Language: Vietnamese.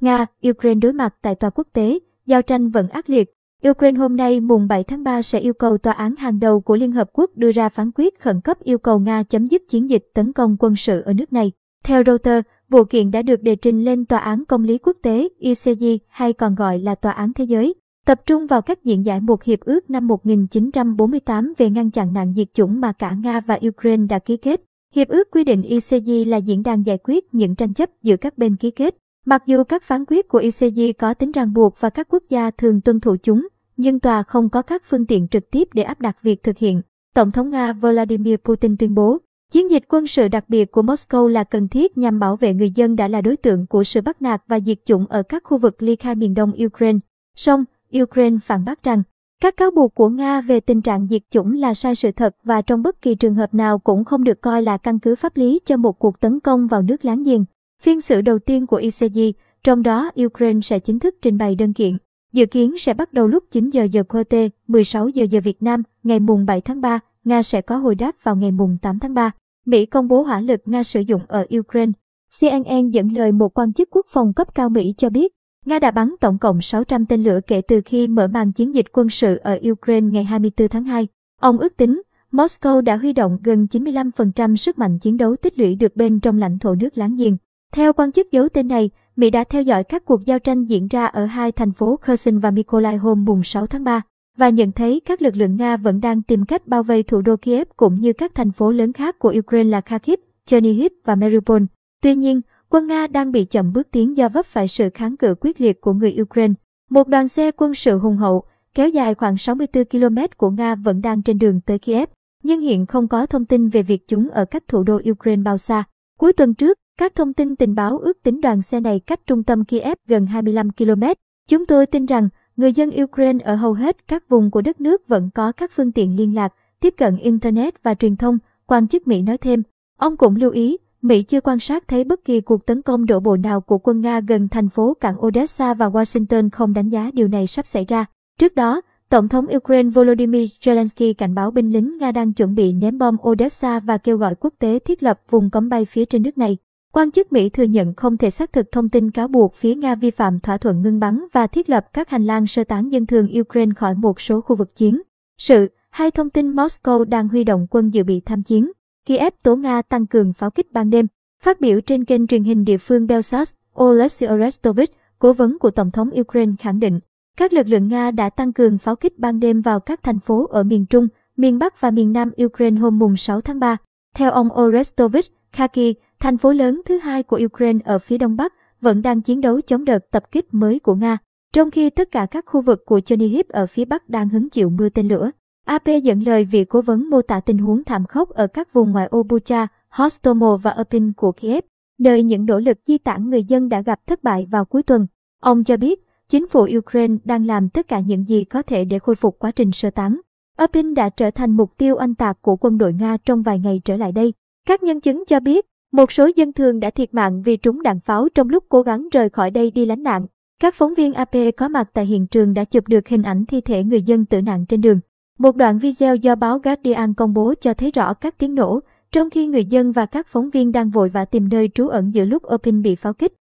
Nga, Ukraine đối mặt tại tòa quốc tế, giao tranh vẫn ác liệt. Ukraine hôm nay mùng 7 tháng 3 sẽ yêu cầu tòa án hàng đầu của Liên Hợp Quốc đưa ra phán quyết khẩn cấp yêu cầu Nga chấm dứt chiến dịch tấn công quân sự ở nước này. Theo Reuters, vụ kiện đã được đề trình lên Tòa án Công lý Quốc tế ICJ hay còn gọi là Tòa án Thế giới, tập trung vào các diễn giải một hiệp ước năm 1948 về ngăn chặn nạn diệt chủng mà cả Nga và Ukraine đã ký kết. Hiệp ước quy định ICJ là diễn đàn giải quyết những tranh chấp giữa các bên ký kết. Mặc dù các phán quyết của ICJ có tính ràng buộc và các quốc gia thường tuân thủ chúng, nhưng tòa không có các phương tiện trực tiếp để áp đặt việc thực hiện. Tổng thống Nga Vladimir Putin tuyên bố, chiến dịch quân sự đặc biệt của Moscow là cần thiết nhằm bảo vệ người dân đã là đối tượng của sự bắt nạt và diệt chủng ở các khu vực ly khai miền đông Ukraine. Song, Ukraine phản bác rằng, các cáo buộc của Nga về tình trạng diệt chủng là sai sự thật và trong bất kỳ trường hợp nào cũng không được coi là căn cứ pháp lý cho một cuộc tấn công vào nước láng giềng. Phiên xử đầu tiên của ICJ, trong đó Ukraine sẽ chính thức trình bày đơn kiện. Dự kiến sẽ bắt đầu lúc 9 giờ giờ QT, 16 giờ giờ Việt Nam, ngày mùng 7 tháng 3, Nga sẽ có hồi đáp vào ngày mùng 8 tháng 3. Mỹ công bố hỏa lực Nga sử dụng ở Ukraine. CNN dẫn lời một quan chức quốc phòng cấp cao Mỹ cho biết, Nga đã bắn tổng cộng 600 tên lửa kể từ khi mở màn chiến dịch quân sự ở Ukraine ngày 24 tháng 2. Ông ước tính, Moscow đã huy động gần 95% sức mạnh chiến đấu tích lũy được bên trong lãnh thổ nước láng giềng. Theo quan chức giấu tên này, Mỹ đã theo dõi các cuộc giao tranh diễn ra ở hai thành phố Kherson và Mykolaiv hôm mùng 6 tháng 3 và nhận thấy các lực lượng Nga vẫn đang tìm cách bao vây thủ đô Kiev cũng như các thành phố lớn khác của Ukraine là Kharkiv, Chernihiv và Mariupol. Tuy nhiên, quân Nga đang bị chậm bước tiến do vấp phải sự kháng cự quyết liệt của người Ukraine. Một đoàn xe quân sự hùng hậu, kéo dài khoảng 64 km của Nga vẫn đang trên đường tới Kiev, nhưng hiện không có thông tin về việc chúng ở cách thủ đô Ukraine bao xa. Cuối tuần trước, các thông tin tình báo ước tính đoàn xe này cách trung tâm Kiev gần 25 km. Chúng tôi tin rằng người dân Ukraine ở hầu hết các vùng của đất nước vẫn có các phương tiện liên lạc, tiếp cận Internet và truyền thông, quan chức Mỹ nói thêm. Ông cũng lưu ý, Mỹ chưa quan sát thấy bất kỳ cuộc tấn công đổ bộ nào của quân Nga gần thành phố cảng Odessa và Washington không đánh giá điều này sắp xảy ra. Trước đó, Tổng thống Ukraine Volodymyr Zelensky cảnh báo binh lính Nga đang chuẩn bị ném bom Odessa và kêu gọi quốc tế thiết lập vùng cấm bay phía trên nước này. Quan chức Mỹ thừa nhận không thể xác thực thông tin cáo buộc phía Nga vi phạm thỏa thuận ngưng bắn và thiết lập các hành lang sơ tán dân thường Ukraine khỏi một số khu vực chiến. Sự, Hai thông tin Moscow đang huy động quân dự bị tham chiến. Kiev tố Nga tăng cường pháo kích ban đêm. Phát biểu trên kênh truyền hình địa phương Belsas, Oleksiy Orestovich, cố vấn của Tổng thống Ukraine khẳng định, các lực lượng Nga đã tăng cường pháo kích ban đêm vào các thành phố ở miền Trung, miền Bắc và miền Nam Ukraine hôm mùng 6 tháng 3. Theo ông Orestovich, Kharkiv, thành phố lớn thứ hai của Ukraine ở phía đông bắc, vẫn đang chiến đấu chống đợt tập kích mới của Nga, trong khi tất cả các khu vực của Chernihiv ở phía bắc đang hứng chịu mưa tên lửa. AP dẫn lời vị cố vấn mô tả tình huống thảm khốc ở các vùng ngoại ô Bucha, Hostomel và Irpin của Kiev, nơi những nỗ lực di tản người dân đã gặp thất bại vào cuối tuần. Ông cho biết, chính phủ Ukraine đang làm tất cả những gì có thể để khôi phục quá trình sơ tán. Irpin đã trở thành mục tiêu oanh tạc của quân đội Nga trong vài ngày trở lại đây. Các nhân chứng cho biết, một số dân thường đã thiệt mạng vì trúng đạn pháo trong lúc cố gắng rời khỏi đây đi lánh nạn. Các phóng viên AP có mặt tại hiện trường đã chụp được hình ảnh thi thể người dân tử nạn trên đường. Một đoạn video do báo Guardian công bố cho thấy rõ các tiếng nổ, trong khi người dân và các phóng viên đang vội vã tìm nơi trú ẩn giữa lúc Open bị pháo kích.